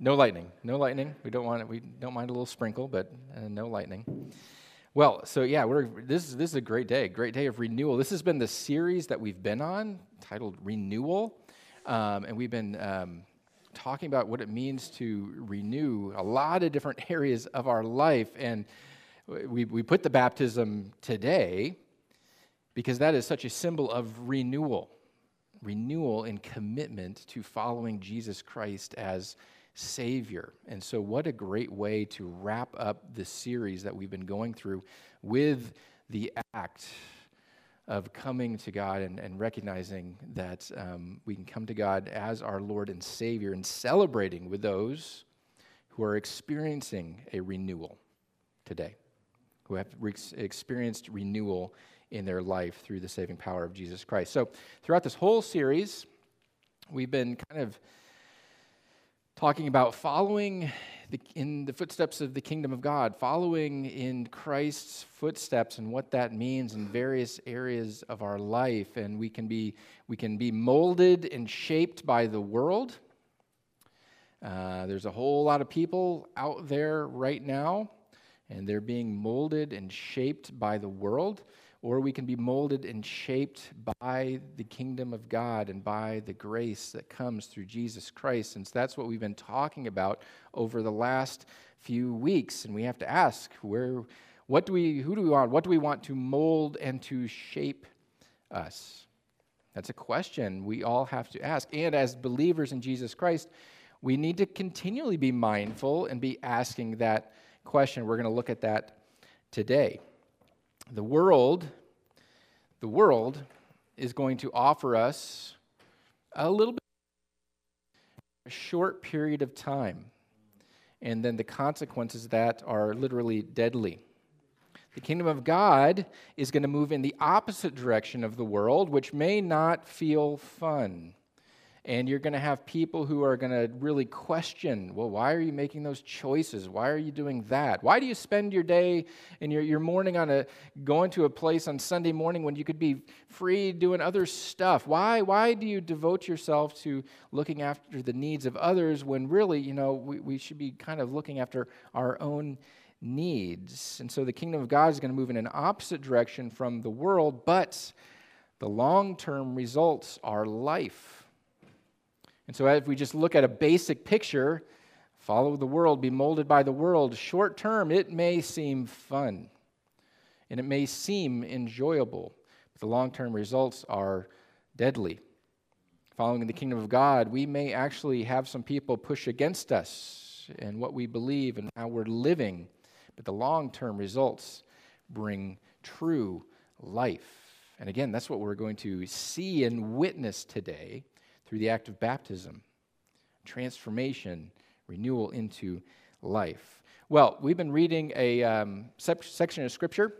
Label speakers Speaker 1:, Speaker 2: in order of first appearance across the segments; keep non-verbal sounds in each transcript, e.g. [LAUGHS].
Speaker 1: No lightning. No lightning. We don't want it. We don't mind a little sprinkle, but uh, no lightning. Well, so yeah, we're this is this is a great day. Great day of renewal. This has been the series that we've been on, titled Renewal, um, and we've been um, talking about what it means to renew a lot of different [LAUGHS] areas of our life, and we we put the baptism today because that is such a symbol of renewal, renewal in commitment to following Jesus Christ as Savior. And so, what a great way to wrap up the series that we've been going through with the act of coming to God and, and recognizing that um, we can come to God as our Lord and Savior and celebrating with those who are experiencing a renewal today, who have re- experienced renewal in their life through the saving power of Jesus Christ. So, throughout this whole series, we've been kind of talking about following the, in the footsteps of the kingdom of God, following in Christ's footsteps and what that means in various areas of our life. And we can be, we can be molded and shaped by the world. Uh, there's a whole lot of people out there right now, and they're being molded and shaped by the world or we can be molded and shaped by the kingdom of God and by the grace that comes through Jesus Christ. And so that's what we've been talking about over the last few weeks. And we have to ask where, what do we, who do we want? What do we want to mold and to shape us? That's a question we all have to ask. And as believers in Jesus Christ, we need to continually be mindful and be asking that question. We're going to look at that today. The world, the world is going to offer us a little bit, a short period of time, and then the consequences that are literally deadly. The kingdom of God is going to move in the opposite direction of the world, which may not feel fun and you're going to have people who are going to really question well why are you making those choices? Why are you doing that? Why do you spend your day and your, your morning on a going to a place on sunday morning when you could be free doing other stuff? Why why do you devote yourself to looking after the needs of others when really you know we, we should be kind of looking after our own needs? And so the kingdom of god is going to move in an opposite direction from the world but the long-term results are life and so, if we just look at a basic picture, follow the world, be molded by the world, short term, it may seem fun and it may seem enjoyable, but the long term results are deadly. Following the kingdom of God, we may actually have some people push against us and what we believe and how we're living, but the long term results bring true life. And again, that's what we're going to see and witness today through the act of baptism, transformation, renewal into life. Well, we've been reading a um, section of Scripture,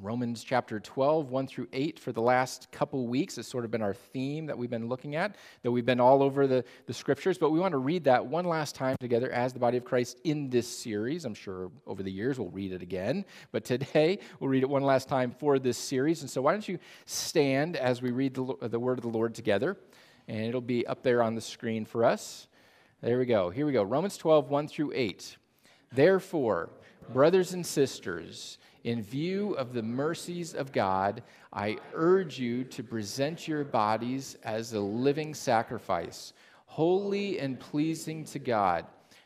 Speaker 1: Romans chapter 12, 1 through 8, for the last couple weeks. It's sort of been our theme that we've been looking at, that we've been all over the, the Scriptures, but we want to read that one last time together as the body of Christ in this series. I'm sure over the years we'll read it again, but today we'll read it one last time for this series. And so why don't you stand as we read the, the word of the Lord together? And it'll be up there on the screen for us. There we go. Here we go. Romans 12, 1 through 8. Therefore, brothers and sisters, in view of the mercies of God, I urge you to present your bodies as a living sacrifice, holy and pleasing to God.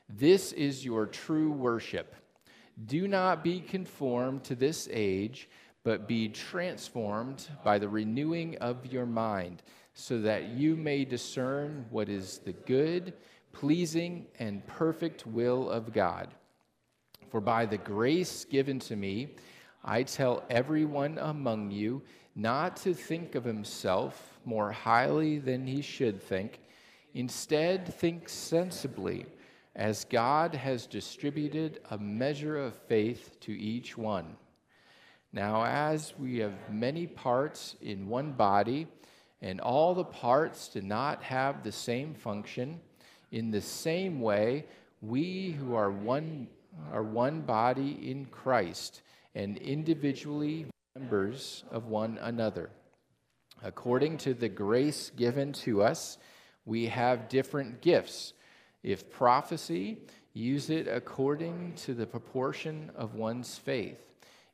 Speaker 1: This is your true worship. Do not be conformed to this age, but be transformed by the renewing of your mind so that you may discern what is the good, pleasing, and perfect will of God. For by the grace given to me, I tell everyone among you not to think of himself more highly than he should think. Instead, think sensibly, as God has distributed a measure of faith to each one. Now, as we have many parts in one body, and all the parts do not have the same function. In the same way, we who are one are one body in Christ and individually members of one another. According to the grace given to us, we have different gifts. If prophecy, use it according to the proportion of one's faith.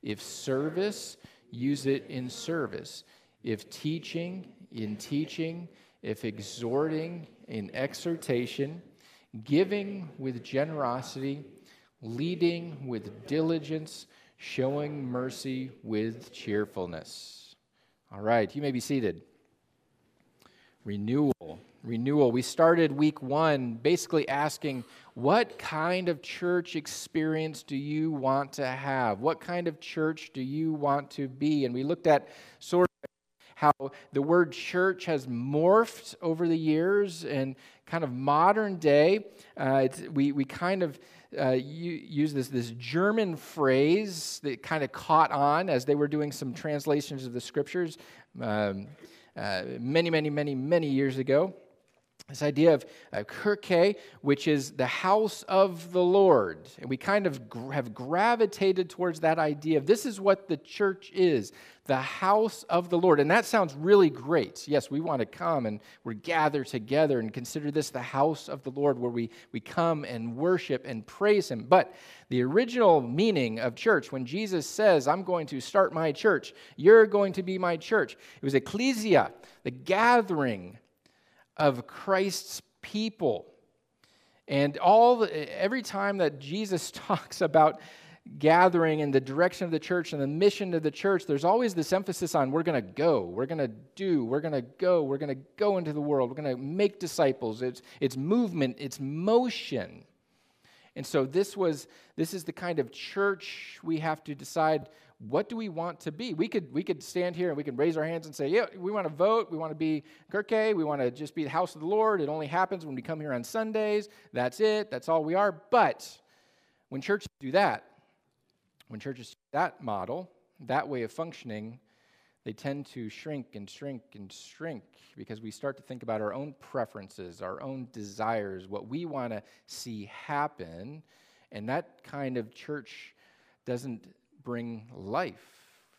Speaker 1: If service, use it in service. If teaching, in teaching. If exhorting, in exhortation. Giving with generosity. Leading with diligence. Showing mercy with cheerfulness. All right, you may be seated. Renewal. Renewal. We started week one basically asking, what kind of church experience do you want to have? What kind of church do you want to be? And we looked at sort how the word church has morphed over the years and kind of modern day. Uh, we, we kind of uh, use this, this German phrase that kind of caught on as they were doing some translations of the scriptures. Um, uh, many, many, many, many years ago. This idea of uh, Kirche, which is the house of the Lord. And we kind of gr- have gravitated towards that idea of this is what the church is the house of the Lord. And that sounds really great. Yes, we want to come and we're gathered together and consider this the house of the Lord where we, we come and worship and praise Him. But the original meaning of church, when Jesus says, I'm going to start my church, you're going to be my church, it was ecclesia, the gathering of Christ's people. And all the, every time that Jesus [LAUGHS] talks about gathering and the direction of the church and the mission of the church, there's always this emphasis on we're going to go, we're going to do, we're going to go, we're going to go into the world, we're going to make disciples. It's, it's movement, it's motion. And so this was this is the kind of church we have to decide what do we want to be? We could we could stand here and we can raise our hands and say, yeah, we want to vote, we want to be Kirke, we want to just be the house of the Lord. It only happens when we come here on Sundays. That's it. That's all we are. But when churches do that, when churches that model, that way of functioning, they tend to shrink and shrink and shrink because we start to think about our own preferences, our own desires, what we want to see happen. And that kind of church doesn't bring life.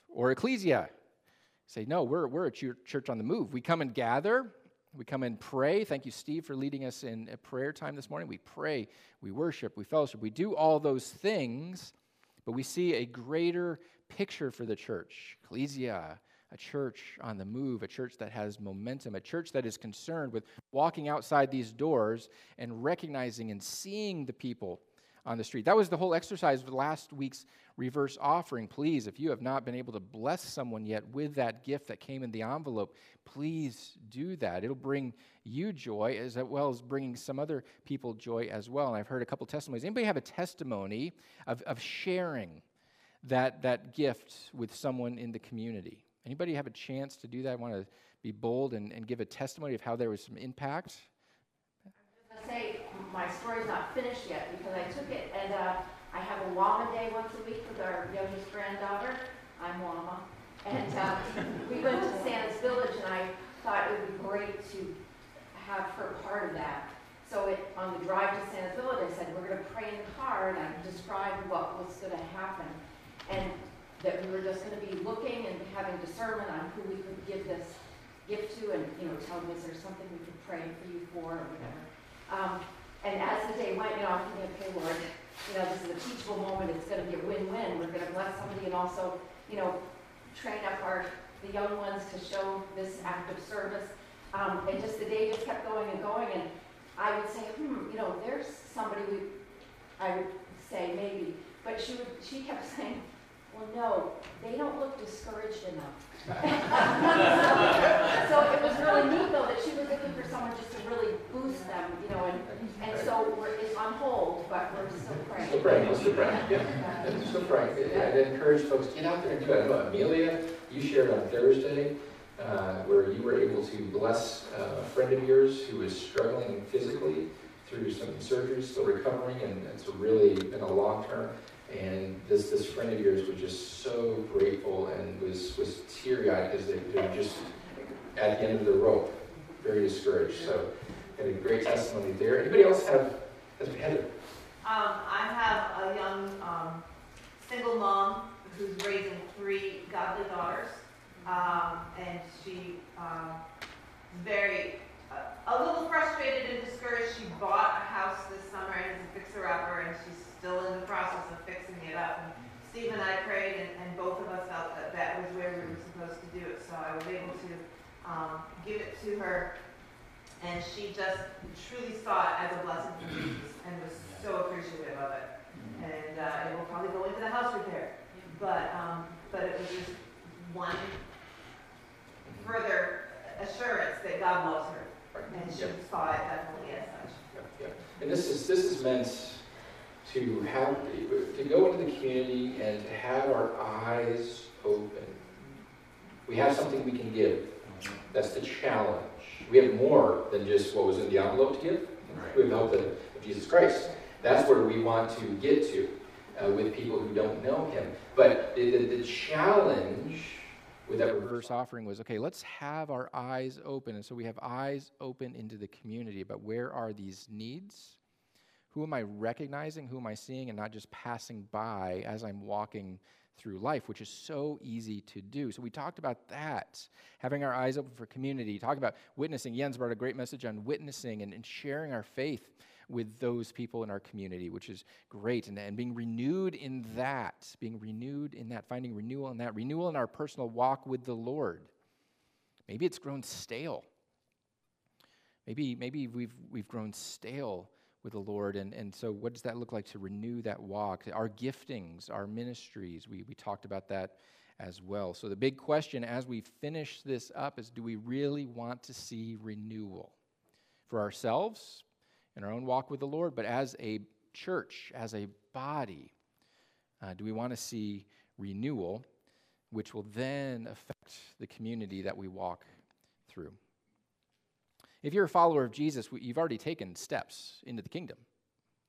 Speaker 1: Or ecclesia. Say, no, we're, we're a church on the move. We come and gather, we come and pray. Thank you, Steve, for leading us in a prayer time this morning. We pray, we worship, we fellowship, we do all those things, but we see a greater picture for the church. Ecclesia, a church on the move, a church that has momentum, a church that is concerned with walking outside these doors and recognizing and seeing the people on the street. That was the whole exercise of last week's reverse offering. Please, if you have not been able to bless someone yet with that gift that came in the envelope, please do that. It'll bring you joy as well as bringing some other people joy as well. And I've heard a couple testimonies. Anybody have a testimony of, of sharing that, that gift with someone in the community? Anybody have a chance to do that? I want to be bold and, and give a testimony of how there was some impact?
Speaker 2: Say my story's not finished yet because I took it and uh, I have a Wama day once a week with our youngest granddaughter. I'm Wama. And uh, we went to Santa's Village and I thought it would be great to have her part of that. So it, on the drive to Santa's Village, I said, we're going to pray in the car, and I described what was going to happen. And that we were just going to be looking and having discernment on who we could give this gift to and, you know, tell them, is there something we could pray for you for or whatever. Um, and as the day went, you know, I'm thinking, okay, Lord, you know, this is a teachable moment. It's going to be a win-win. We're going to bless somebody and also, you know, train up our the young ones to show this act of service. Um, and just the day just kept going and going. And I would say, hmm, you know, there's somebody we, I would say maybe, but she would, she kept [LAUGHS] saying, well, no, they don't look discouraged enough. [LAUGHS] so it was really neat, though, that she was looking for someone just to really boost them, you know, and, and so we're, it's on hold, but we're still praying.
Speaker 1: Still praying, still praying, yeah. Still praying. I'd encourage folks, to get out there and do it. I know Amelia, you shared on Thursday, uh, where you were able to bless a friend of yours who was struggling physically through some surgery, still recovering, and it's really been a long term. And this, this friend of yours was just so grateful and was, was teary eyed because they, were just at the end of the rope, very discouraged. So, had a great testimony there. Anybody else have, has Heather?
Speaker 3: Um, I have a young um, single mom who's raising three godly daughters, um, and she um, very uh, a little frustrated and discouraged. She bought a house still in the process of fixing it up. And Steve and I prayed, and, and both of us felt that that was where we were supposed to do it. So I was able to um, give it to her, and she just truly saw it as a blessing from Jesus and was so appreciative of it. And uh, it will probably go into the house repair, but um, but it was just one further assurance that God loves her, and she yep. saw it definitely as such. Yep, yep.
Speaker 1: And this is this is meant to have to go into the community and to have our eyes open. We have something we can give. That's the challenge. We have more than just what was in the envelope to give. We have the hope of Jesus Christ. That's where we want to get to uh, with people who don't know Him. But the, the, the challenge with that reverse offering was okay, let's have our eyes open. And so we have eyes open into the community But where are these needs? Who am I recognizing? Who am I seeing? And not just passing by as I'm walking through life, which is so easy to do. So we talked about that, having our eyes open for community, talk about witnessing. Jens brought a great message on witnessing and, and sharing our faith with those people in our community, which is great. And, and being renewed in that, being renewed in that, finding renewal in that, renewal in our personal walk with the Lord. Maybe it's grown stale. Maybe, maybe we've, we've grown stale with the Lord. And, and so, what does that look like to renew that walk? Our giftings, our ministries, we, we talked about that as well. So, the big question as we finish this up is do we really want to see renewal for ourselves in our own walk with the Lord, but as a church, as a body? Uh, do we want to see renewal, which will then affect the community that we walk through? If you're a follower of Jesus, you've already taken steps into the kingdom,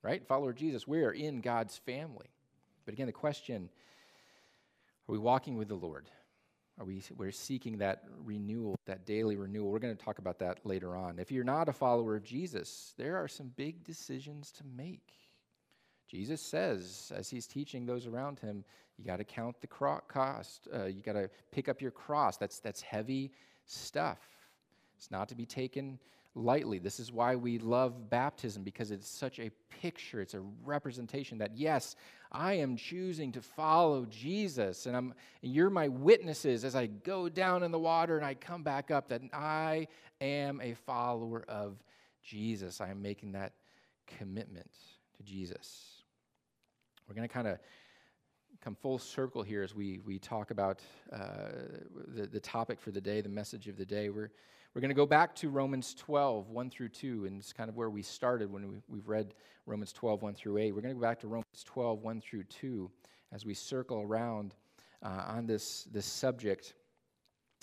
Speaker 1: right? Follower of Jesus, we are in God's family. But again, the question are we walking with the Lord? Are we we're seeking that renewal, that daily renewal? We're going to talk about that later on. If you're not a follower of Jesus, there are some big decisions to make. Jesus says, as he's teaching those around him, you got to count the cost. Uh, you got to pick up your cross. That's, that's heavy stuff. It's not to be taken lightly. This is why we love baptism because it's such a picture, it's a representation that yes, I am choosing to follow Jesus and I'm and you're my witnesses as I go down in the water and I come back up that I am a follower of Jesus. I am making that commitment to Jesus. We're going to kind of come full circle here as we, we talk about uh, the, the topic for the day, the message of the day. We're we're going to go back to Romans 12, 1 through 2, and it's kind of where we started when we, we've read Romans 12, 1 through 8. We're going to go back to Romans 12, 1 through 2 as we circle around uh, on this, this subject.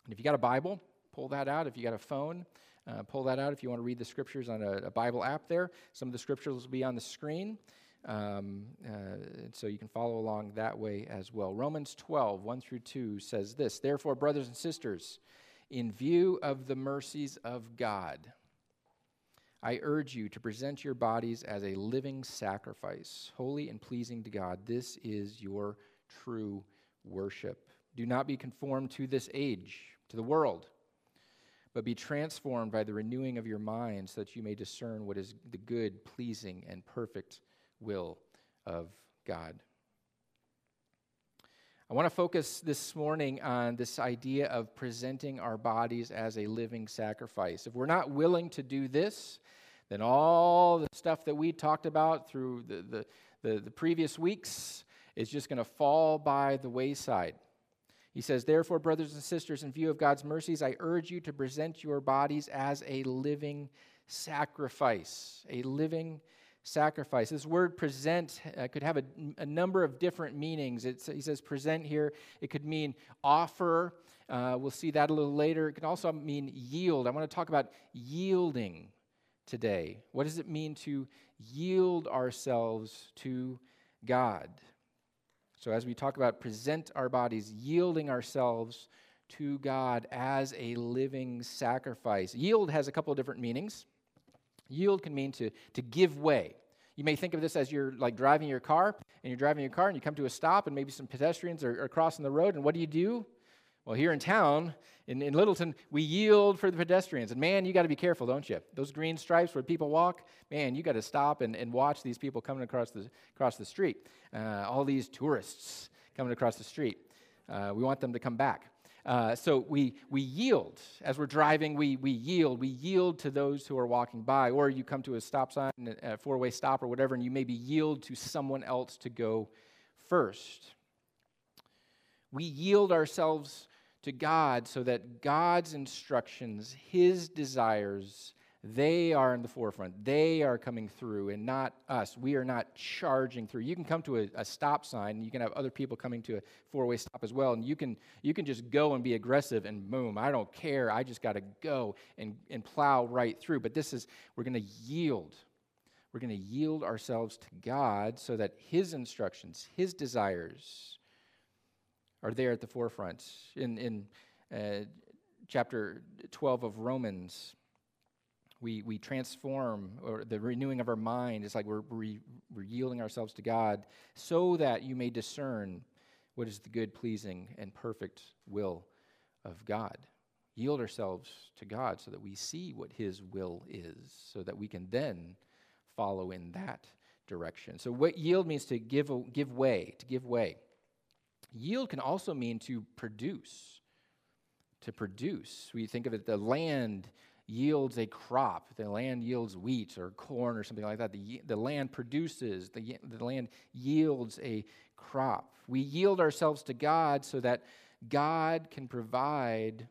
Speaker 1: And if you got a Bible, pull that out. If you got a phone, uh, pull that out if you want to read the scriptures on a, a, Bible app there. Some of the scriptures will be on the screen. Um, uh, so you can follow along that way as well. Romans 12, 1 through 2 says this Therefore, brothers and sisters, in view of the mercies of God, I urge you to present your bodies as a living sacrifice, holy and pleasing to God. This is your true worship. Do not be conformed to this age, to the world, but be transformed by the renewing of your mind so that you may discern what is the good, pleasing, and perfect will of God. I want to focus this morning on this idea of presenting our bodies as a living sacrifice. If we're not willing to do this, then all the stuff that we talked about through the, the, the, the previous weeks is just going to fall by the wayside. He says, Therefore, brothers and sisters, in view of God's mercies, I urge you to present your bodies as a living sacrifice, a living sacrifice. This word present uh, could have a, a, number of different meanings. It's, he says present here. It could mean offer. Uh, we'll see that a little later. It can also mean yield. I want to talk about yielding today. What does it mean to yield ourselves to God? So, as we talk about present our bodies, yielding ourselves to God as a living sacrifice. Yield has a couple of different meanings. Yield can mean to, to give way. You may think of this as you're like driving your car, and you're driving your car, and you come to a stop, and maybe some pedestrians are, are crossing the road, and what do you do? Well, here in town, in, in Littleton, we yield for the pedestrians. And man, you got to be careful, don't you? Those green stripes where people walk, man, you got to stop and, and watch these people coming across the, across the street. Uh, all these tourists coming across the street. Uh, we want them to come back. Uh, so we, we yield. As we're driving, we, we yield. We yield to those who are walking by. Or you come to a stop sign, a four way stop or whatever, and you maybe yield to someone else to go first. We yield ourselves to God so that God's instructions, His desires, they are in the forefront. They are coming through and not us. We are not charging through. You can come to a, a stop sign and you can have other people coming to a four way stop as well. And you can, you can just go and be aggressive and boom, I don't care. I just got to go and, and plow right through. But this is, we're going to yield. We're going to yield ourselves to God so that His instructions, His desires are there at the forefront. In, in uh, chapter 12 of Romans, we, we transform, or the renewing of our mind is like we're, re, we're yielding ourselves to God so that you may discern what is the good, pleasing, and perfect will of God. Yield ourselves to God so that we see what His will is, so that we can then follow in that direction. So, what yield means to give, give way, to give way. Yield can also mean to produce. To produce. We think of it, the land yields a crop. The land yields wheat or corn or something like that. The, the land produces, the, the land yields a crop. We yield ourselves to God so that God can provide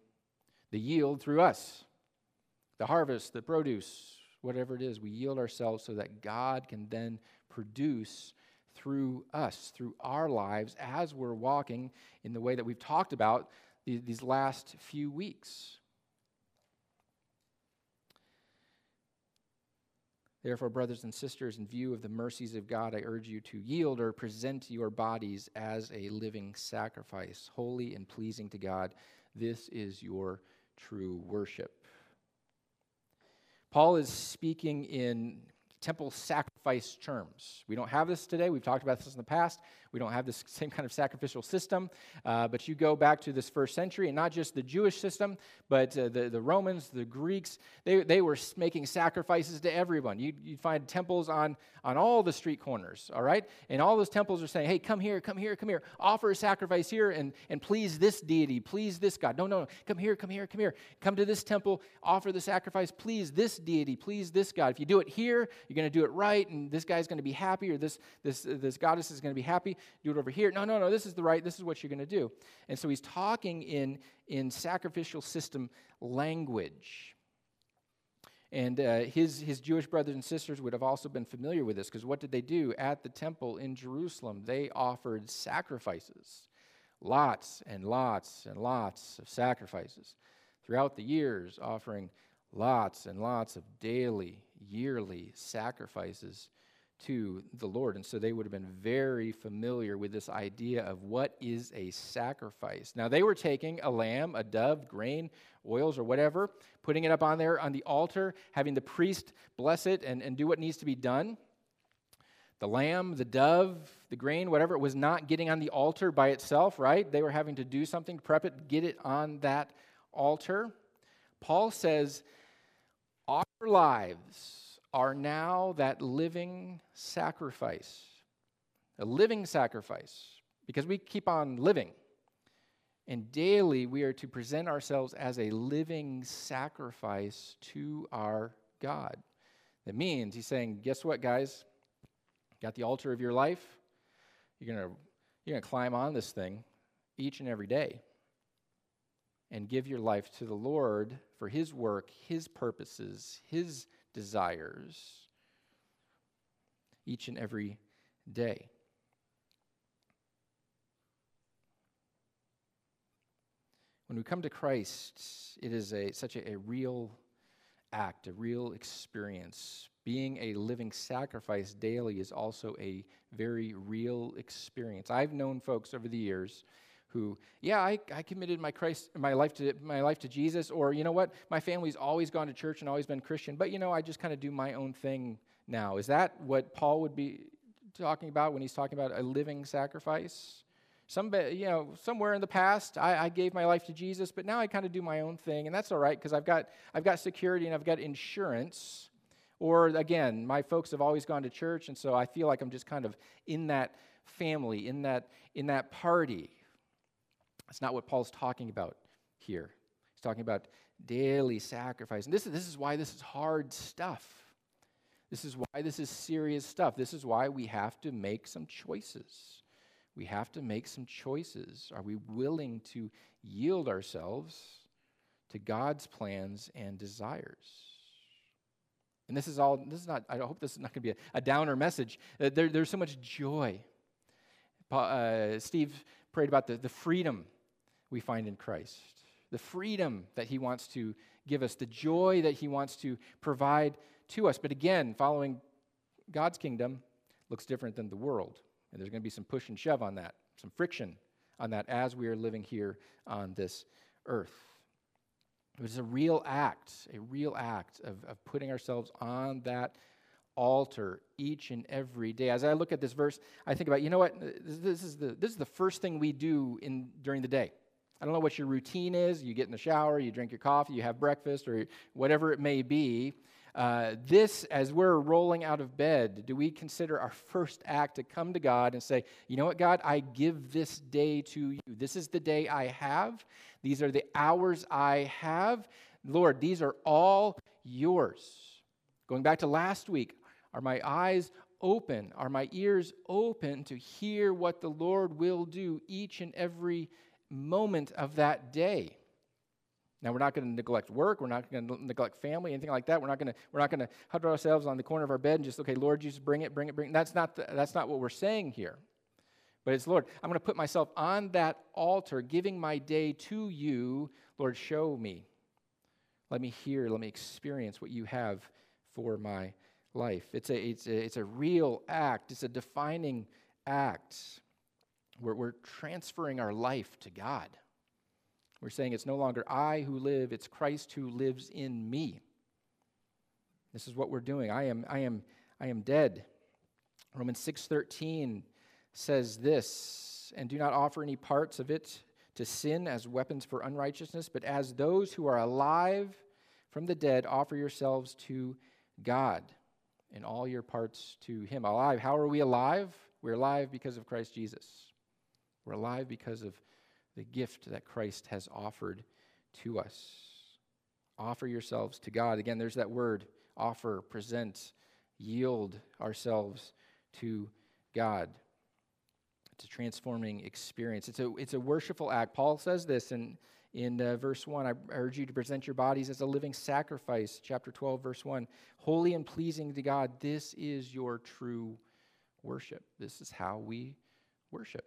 Speaker 1: the yield through us. The harvest, the produce, whatever it is, we yield ourselves so that God can then produce through us, through our lives, as we're walking in the way that we've talked about these last few weeks. Therefore, brothers and sisters, in view of the mercies of God, I urge you to yield or present your bodies as a living sacrifice, holy and pleasing to God. This is your true worship. Paul is speaking in temple sacrifice terms. We don't have this today. We've talked about this in the past. We don't have this [LAUGHS] same kind of sacrificial system. Uh, but you go back to this first century, and not just the Jewish system, but uh, the, the Romans, the Greeks, they, they were making sacrifices to everyone. You'd, you'd find temples on, on all the street corners, all right? And all those temples are saying, hey, come here, come here, come here. Offer a sacrifice here and, and please this deity, please this God. No, no, no. Come here, come here, come here. Come to this temple, offer the sacrifice, please this deity, please this God. If you do it here, you're going to do it right, and this guy's going to be happy, or this, this, this goddess is going to be happy. Do it over here. No, no, no, this is the right, this is what you're going to do. And so he's talking in, in sacrificial system language. And uh, his, his Jewish brothers and sisters would have also been familiar with this because what did they do at the temple in Jerusalem? They offered sacrifices, lots and lots and lots of sacrifices throughout the years, offering lots and lots of daily, yearly sacrifices to the Lord. And so they would have been very familiar with this idea of what is a sacrifice. Now, they were taking a lamb, a dove, grain, oils, or whatever, putting it up on there on the altar, having the priest bless it and, and do what needs to be done. The lamb, the dove, the grain, whatever, it was not getting on the altar by itself, right? They were having to do something, prep it, get it on that altar. Paul says, lives are now that living sacrifice. A living sacrifice, because we keep on living. And daily we are to present ourselves as a living sacrifice to our God. That means he's saying, guess what, guys? Got the altar of your life? You're going to you're going to climb on this thing each and every day and give your life to the Lord for his work, his purposes, his desires each and every day. When we come to Christ, it is a, such a, a real act, a real experience. Being a living sacrifice daily is also a very real experience. I've known folks over the years who, yeah, I, I committed my Christ, my life to my life to Jesus, or you know what, my family's always gone to church and always been Christian, but you know, I just kind of do my own thing now. Is that what Paul would be talking about when he's talking about a living sacrifice? Some, you know, somewhere in the past, I, I gave my life to Jesus, but now I kind of do my own thing, and that's all right because I've got, I've got security and I've got insurance. Or again, my folks have always gone to church, and so I feel like I'm just kind of in that family, in that, in that party. That's not what Paul's talking about. here. He's talking about daily sacrifice. And this is, this is why this is hard stuff. This is why this is serious stuff. This is why we have to make some choices. We have to make some choices. Are we willing to yield ourselves to God's plans and desires? And this is all, this is not, I hope this is not going to be a, a downer message. Uh, there, there's so much joy. Uh, Steve prayed about the, the freedom we find in Christ, the freedom that he wants to give us, the joy that he wants to provide to us. But again, following God's kingdom looks different than the world. And there's going to be some push and shove on that, some friction on that as we are living here on this earth. It was a real act, a real act of, of putting ourselves on that altar each and every day. As I look at this verse, I think about, you know what? This is the, this is the first thing we do in, during the day. I don't know what your routine is. You get in the shower, you drink your coffee, you have breakfast, or whatever it may be. Uh, this, as we're rolling out of bed, do we consider our first act to come to God and say, You know what, God, I give this day to you. This is the day I have. These are the hours I have. Lord, these are all yours. Going back to last week, are my eyes open? Are my ears open to hear what the Lord will do each and every moment of that day? Now we're not going to neglect work. We're not going to neglect family, anything like that. We're not going to we're not going to huddle ourselves on the corner of our bed and just okay, Lord, just bring it, bring it, bring it. That's not the, that's not what we're saying here. But it's Lord, I'm going to put myself on that altar, giving my day to you. Lord, show me. Let me hear. Let me experience what you have for my life. It's a it's a, it's a real act. It's a defining act. We're, we're transferring our life to God. We're saying it's no longer I who live, it's Christ who lives in me. This is what we're doing. I am, I am, I am dead. Romans 6:13 says this, and do not offer any parts of it to sin as weapons for unrighteousness, but as those who are alive from the dead, offer yourselves to God and all your parts to Him. Alive. How are we alive? We're alive because of Christ Jesus. We're alive because of the gift that Christ has offered to us. Offer yourselves to God. Again, there's that word offer, present, yield ourselves to God. It's a transforming experience. It's a, it's a worshipful act. Paul says this in, in uh, verse 1 I urge you to present your bodies as a living sacrifice, chapter 12, verse 1. Holy and pleasing to God, this is your true worship. This is how we worship.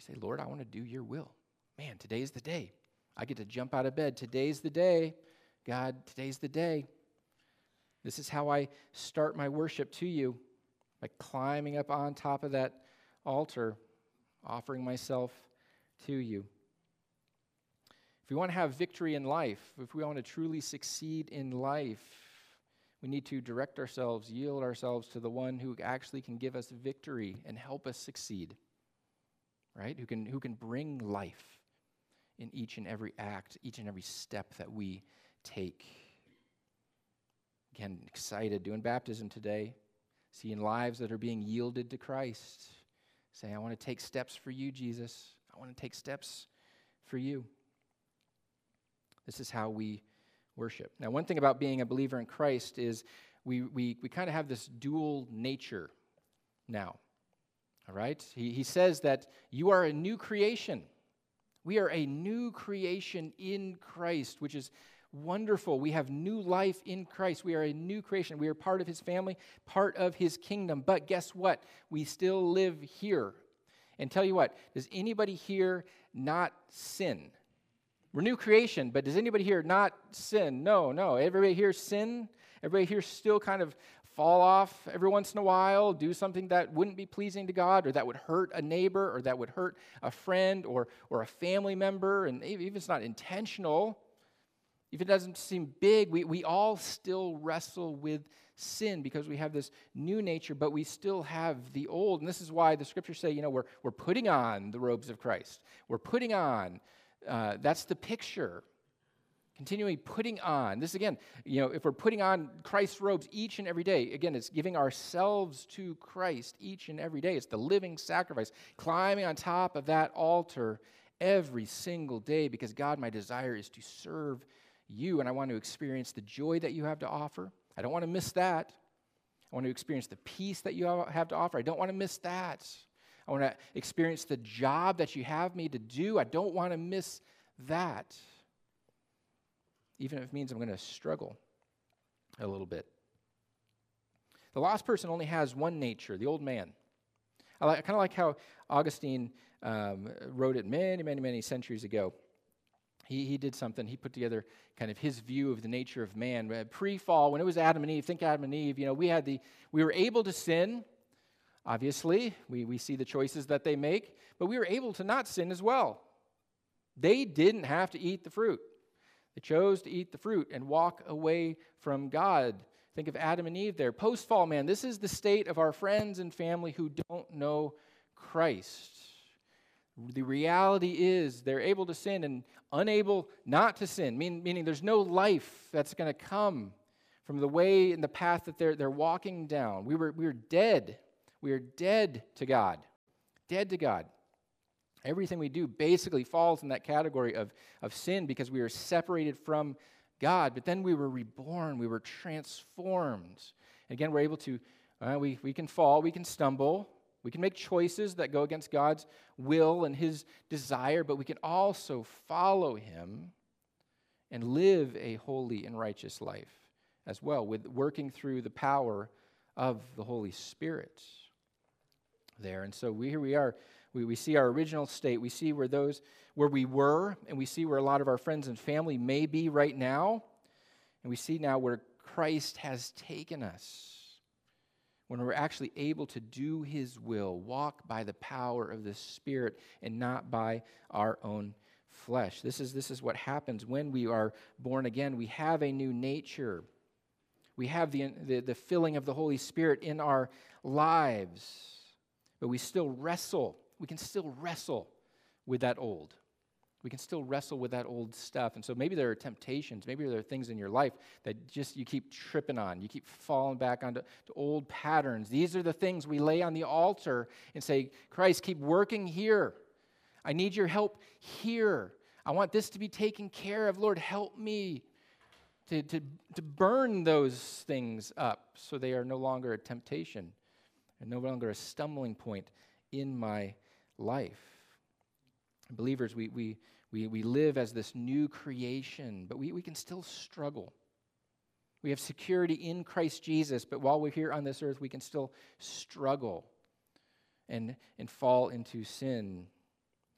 Speaker 1: We say, Lord, I want to do your will. Man, today's the day. I get to jump out of bed. Today's the day. God, today's the day. This is how I start my worship to you by climbing up on top of that altar, offering myself to you. If we want to have victory in life, if we want to truly succeed in life, we need to direct ourselves, yield ourselves to the one who actually can give us victory and help us succeed right? Who can, who can bring life in each and every act, each and every step that we take. Again, excited doing baptism today, seeing lives that are being yielded to Christ, saying, I want to take steps for you, Jesus. I want to take steps for you. This is how we worship. Now, one thing about being a believer in Christ is we, we, we kind of have this dual nature now. All right? He, he says that you are a new creation. We are a new creation in Christ, which is wonderful. We have new life in Christ. We are a new creation. We are part of his family, part of his kingdom. But guess what? We still live here. And tell you what, does anybody here not sin? We're new creation, but does anybody here not sin? No, no. Everybody here sin. Everybody here still kind of fall off every once in a while, do something that wouldn't be pleasing to God or that would hurt a neighbor or that would hurt a friend or, or a family member, and even if it's not intentional, if it doesn't seem big, we, we all still wrestle with sin because we have this new nature, but we still have the old. And this is why the scriptures say, you know, we're, we're putting on the robes of Christ. We're putting on, uh, that's the picture continually putting on this again you know if we're putting on christ's robes each and every day again it's giving ourselves to christ each and every day it's the living sacrifice climbing on top of that altar every single day because, God, my desire is to serve you and I want to experience the joy that you have to offer. I don't want to miss that. I want to experience the peace that you have to offer. I don't want to miss that. I want to experience the job that you have me to do. I don't want to miss that. Even if it means I'm going to struggle a little bit. The lost person only has one nature, the old man. I, like, I kind of like how Augustine um, wrote it many, many, many centuries ago. He, he did something, he put together kind of his view of the nature of man. Uh, Pre fall, when it was Adam and Eve, think Adam and Eve, you know, we had the, we were able to sin, obviously. We, we see the choices that they make, but we were able to not sin as well. They didn't have to eat the fruit. They chose to eat the fruit and walk away from God. Think of Adam and Eve there. Post fall, man, this is the state of our friends and family who don't know Christ. The reality is they're able to sin and unable not to sin, meaning there's no life that's going to come from the way and the path that they're, they're walking down. We were, we were dead. We are dead to God. Dead to God. Everything we do basically falls in that category of, of sin because we are separated from God. But then we were reborn, we were transformed. Again, we're able to, uh, we, we can fall, we can stumble, we can make choices that go against God's will and His desire, but we can also follow Him and live a holy and righteous life as well, with working through the power of the Holy Spirit there. And so we, here we are. We, we see our original state. We see where those where we were, and we see where a lot of our friends and family may be right now. And we see now where Christ has taken us when we're actually able to do His will, walk by the power of the Spirit and not by our own flesh. This is, this is what happens when we are born again. We have a new nature, we have the, the, the filling of the Holy Spirit in our lives, but we still wrestle. We can still wrestle with that old we can still wrestle with that old stuff. And so maybe there are temptations, maybe there are things in your life that just you keep tripping on. You keep falling back onto old patterns. These are the things we lay on the altar and say, Christ, keep working here. I need your help here. I want this to be taken care of. Lord, help me to, to, to burn those things up so they are no longer a temptation and no longer a stumbling point in my life. Believers, we, we, we, we live as this new creation, but we, we can still struggle. We have security in Christ Jesus, but while we're here on this earth, we can still struggle and, and fall into sin.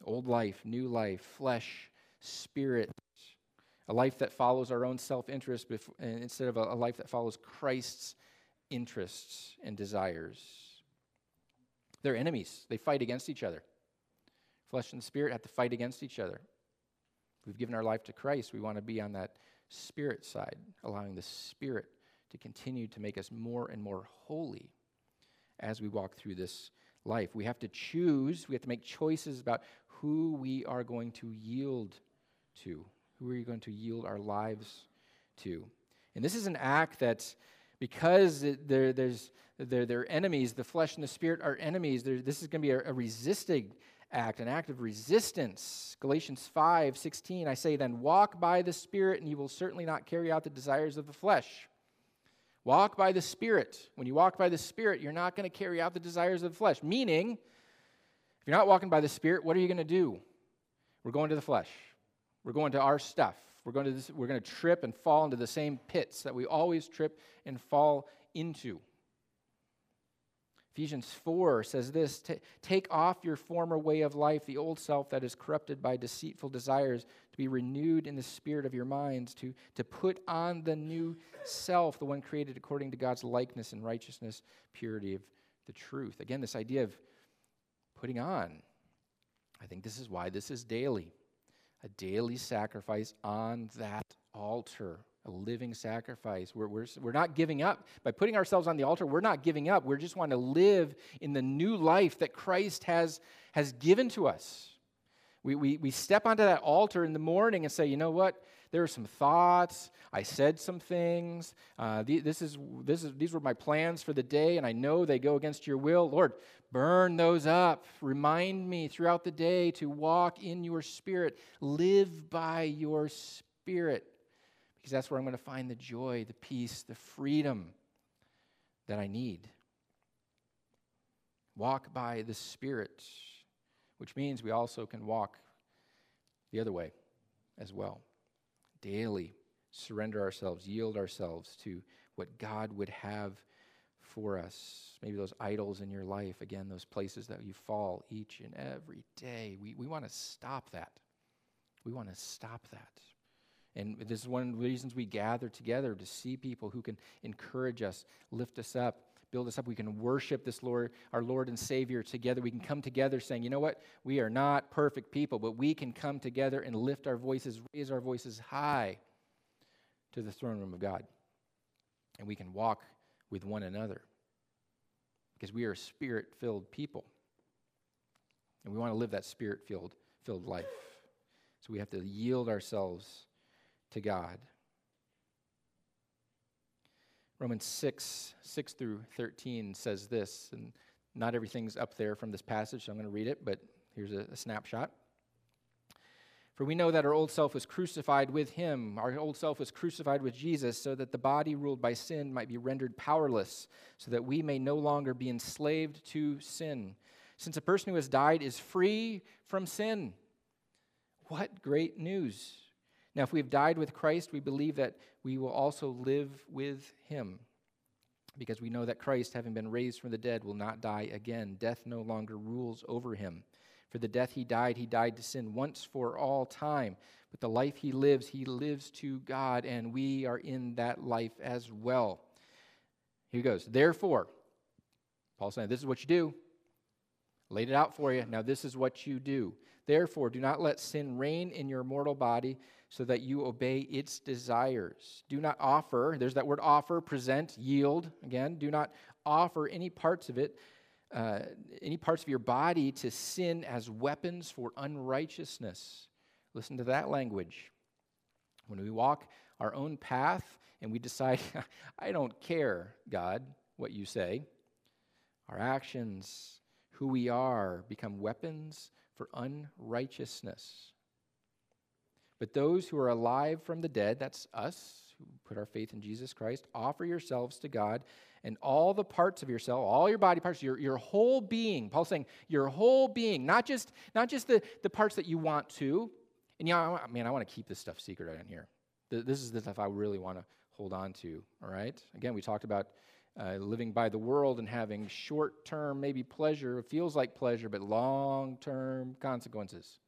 Speaker 1: Old life, new life, flesh, spirit, a life that follows our own self interest instead of a, a life that follows Christ's interests and desires. They're enemies, they fight against each other. Flesh and spirit have to fight against each other. We've given our life to Christ, we want to be on that spirit side, allowing the Spirit to continue to make us more and more holy as we walk through this life. We have to choose, we have to make choices about who we are going to yield to, who are we going to yield our lives to. And this is an act that, because there, there's, they're, they're enemies, the flesh and the spirit are enemies, this is going to be a, a resisting act, an act of resistance. Galatians 5 16, I say, then walk by the Spirit, and you will certainly not carry out the desires of the flesh. Walk by the Spirit. When you walk by the Spirit, you're not going to carry out the desires of the flesh. Meaning, if you're not walking by the Spirit, what are you going to do? We're going to the flesh. We're going to our stuff. We're going to, we're going to trip and fall into the same pits that we always trip and fall into. Ephesians 4 says this Take off your former way of life, the old self that is corrupted by deceitful desires, to be renewed in the spirit of your minds, to, to put on the new self, the one created according to God's likeness and righteousness, purity of the truth. Again, this idea of putting on. I think this is why this is daily a daily sacrifice on that altar a living sacrifice. We're, we're, we're not giving up. By putting ourselves on the altar, we're not giving up. We're just wanting to live in the new life that Christ has, has given to us. We, we, we step onto that altar in the morning and say, you know what? there are some thoughts. I said some things. Uh, this is, this is, these were my plans for the day, and I know they go against your will. Lord, burn those up. Remind me throughout the day to walk in your spirit, live by your spirit, because that's where I'm going to find the joy, the peace, the freedom that I need. Walk by the Spirit, which means we also can walk the other way as well. Daily surrender ourselves, yield ourselves to what God would have for us. Maybe those idols in your life, again, those places that you fall each and every day. We, we want to stop that. We want to stop that. And this is one of the reasons we gather together to see people who can encourage us, lift us up, build us up. We can worship this Lord, our Lord and Savior together. We can come together saying, you know what? We are not perfect people, but we can come together and lift our voices, raise our voices high to the throne room of God. And we can walk with one another because we are spirit filled people. And we want to live that spirit filled filled life. So we have to yield ourselves to God. Romans 6, 6 through 13 says this, and not everything's up there from this passage, so I'm going to read it, but here's a, a snapshot. For we know that our old self was crucified with him. Our old self was crucified with Jesus so that the body ruled by sin might be rendered powerless, so that we may no longer be enslaved to sin. Since a person who has died is free from sin. What great news! Now, if we have died with Christ, we believe that we will also live with him. Because we know that Christ, having been raised from the dead, will not die again. Death no longer rules over him. For the death he died, he died to sin once for all time. But the life he lives, he lives to God, and we are in that life as well. Here he goes. Therefore, Paul's saying, This is what you do. Laid it out for you. Now, this is what you do. Therefore, do not let sin reign in your mortal body so that you obey its desires. Do not offer, there's that word offer, present, yield. Again, do not offer any parts of it, uh, any parts of your body to sin as weapons for unrighteousness. Listen to that language. When we walk our own path and we decide, [LAUGHS] I don't care, God, what you say, our actions, who we are, become weapons for unrighteousness. But those who are alive from the dead, that's us who put our faith in Jesus Christ, offer yourselves to God and all the parts of yourself, all your body parts, your, your whole being. Paul's saying your whole being, not just, not just the, the parts that you want to. And yeah, know, man, I want to keep this stuff secret right in here. This is the stuff I really want to hold on to, all right? Again, we talked about uh, living by the world and having short term, maybe pleasure, it feels like pleasure, but long term consequences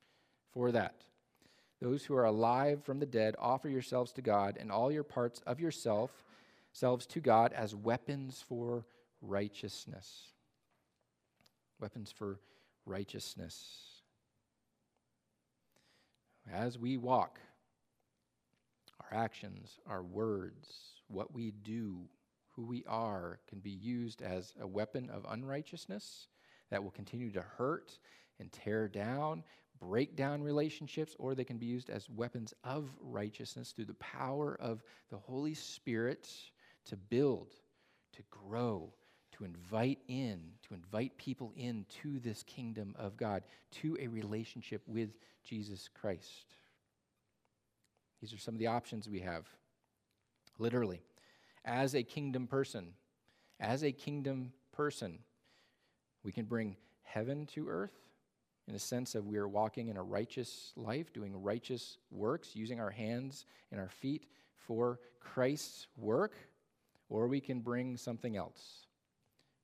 Speaker 1: for that. Those who are alive from the dead, offer yourselves to God and all your parts of yourself, selves to God as weapons for righteousness. Weapons for righteousness. As we walk, our actions, our words, what we do, who we are can be used as a weapon of unrighteousness that will continue to hurt and tear down break down relationships, or they can be used as weapons of righteousness through the power of the Holy Spirit to build, to grow, to invite in, to invite people into this kingdom of God, to a relationship with Jesus Christ. These are some of the options we have. Literally, as a kingdom person, as a kingdom person, we can bring heaven to earth in a sense of we are walking in a righteous life, doing righteous works, using our hands and our feet for Christ's work, or we can bring something else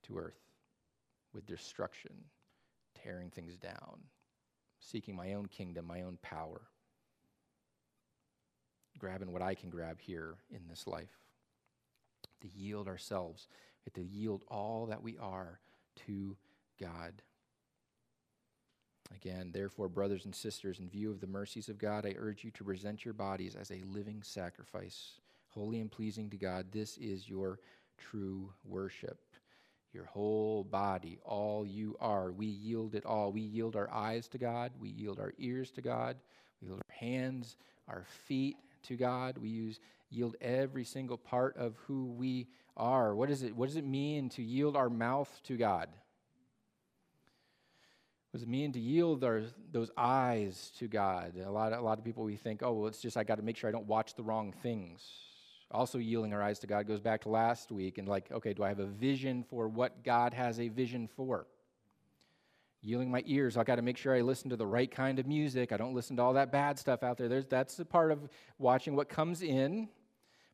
Speaker 1: to earth with destruction, tearing things down, seeking my own kingdom, my own power, grabbing what I can grab here in this life. To yield ourselves, to yield all that we are to God. Again, therefore, brothers and sisters, in view of the mercies of God, I urge you to present your bodies as a living sacrifice, holy and pleasing to God. This is your true worship. Your whole body, all you are. We yield it all. We yield our eyes to God. We yield our ears to God. We yield our hands, our feet to God. We use yield every single part of who we are. What, is it, what does it mean to yield our mouth to God? What does it mean to yield our, those eyes to God? A lot, a lot of people we think, oh, well, it's just I got to make sure I don't watch the wrong things. Also, yielding our eyes to God goes back to last week and like, okay, do I have a vision for what God has a vision for? Yielding my ears, I got to make sure I listen to the right kind of music. I don't listen to all that bad stuff out there. There's, that's a part of watching what comes in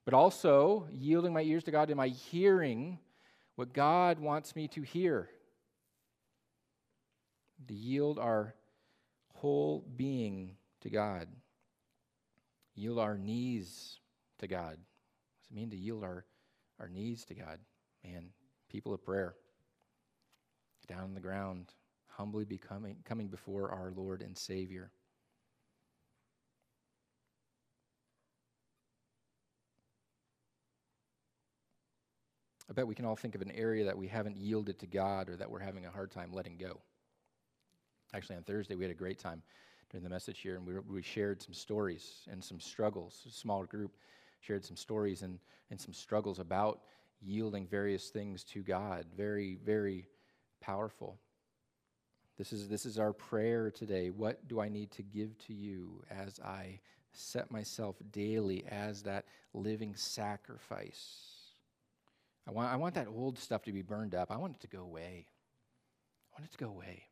Speaker 1: but also yielding my ears to God. Am I hearing what God wants me to hear? To yield our whole being to God. Yield our knees to God. Does it mean to yield our, our knees to God? Man, people of prayer, down on the ground, humbly becoming coming before our Lord and Savior. I bet we can all think of an area that we haven't yielded to God or that we're having a hard time letting go. Actually, on Thursday, we had a great time during the message here, and we, we shared some stories and some struggles. A small group shared some stories and, and some struggles about yielding various things to God. Very, very powerful. This is, this is our prayer today. What do I need to give to you as I set myself daily as that living sacrifice? I want, I want that old stuff to be burned up. I want it to go away. I want it to go away.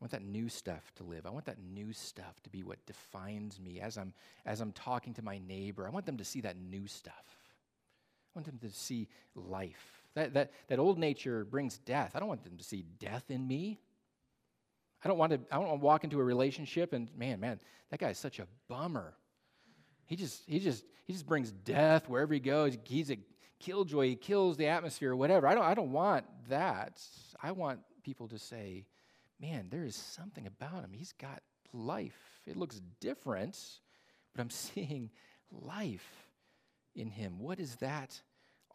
Speaker 1: I want that new stuff to live. I want that new stuff to be what defines me as I'm, as I'm talking to my neighbor. I want them to see that new stuff. I want them to see life. That, that, that old nature brings death. I don't want them to see death in me. I don't want to, I don't want to walk into a relationship and man, man, that guy is such a bummer. He just, he just, he just brings death wherever he goes. He's a killjoy, he kills the atmosphere, or whatever. I don't, I don't want that. I want people to say, man, there is something about him. He's got life. It looks different, but I'm [LAUGHS] seeing life in him. What is that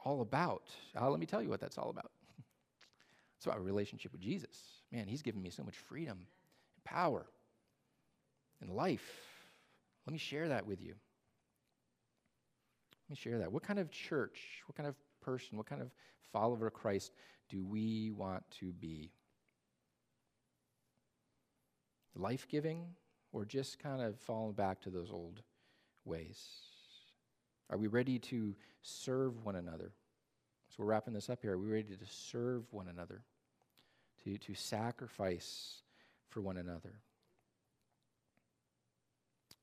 Speaker 1: all about? Uh, let me tell you what that's all about. [LAUGHS] it's about a relationship with Jesus. Man, he's given me so much freedom and power and life. Let me share that with you. Let me share that. What kind of church, what kind of person, what kind of follower of Christ do we want to be? Life giving or just kind of falling back to those old ways? Are we ready to serve one another? So we're wrapping this up here. Are we ready to serve one another? To, to sacrifice for one another?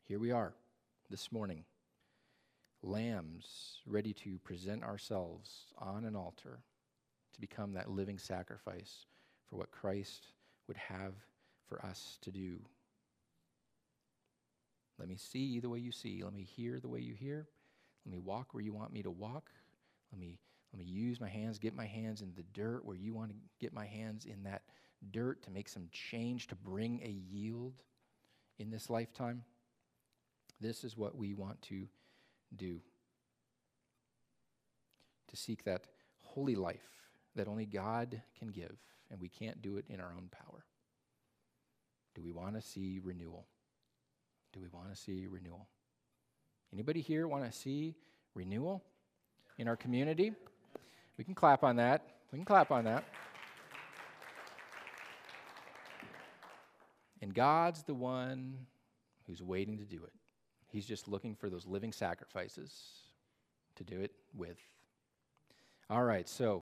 Speaker 1: Here we are this morning lambs ready to present ourselves on an altar to become that living sacrifice for what Christ would have for us to do. Let me see the way you see. Let me hear the way you hear. Let me walk where you want me to walk. Let me, let me use my hands, get my hands in the dirt where you want to get my hands in that dirt to make some change, to bring a yield in this lifetime. This is what we want to do. To seek that holy life that only God can give, and we can't do it in our own power. Do we want to see renewal? Do we want to see renewal? Anybody here want to see renewal in our community? We can clap on that. We can clap on that. And God's the one who's waiting to do it. He's just looking for those living sacrifices to do it with. All right, so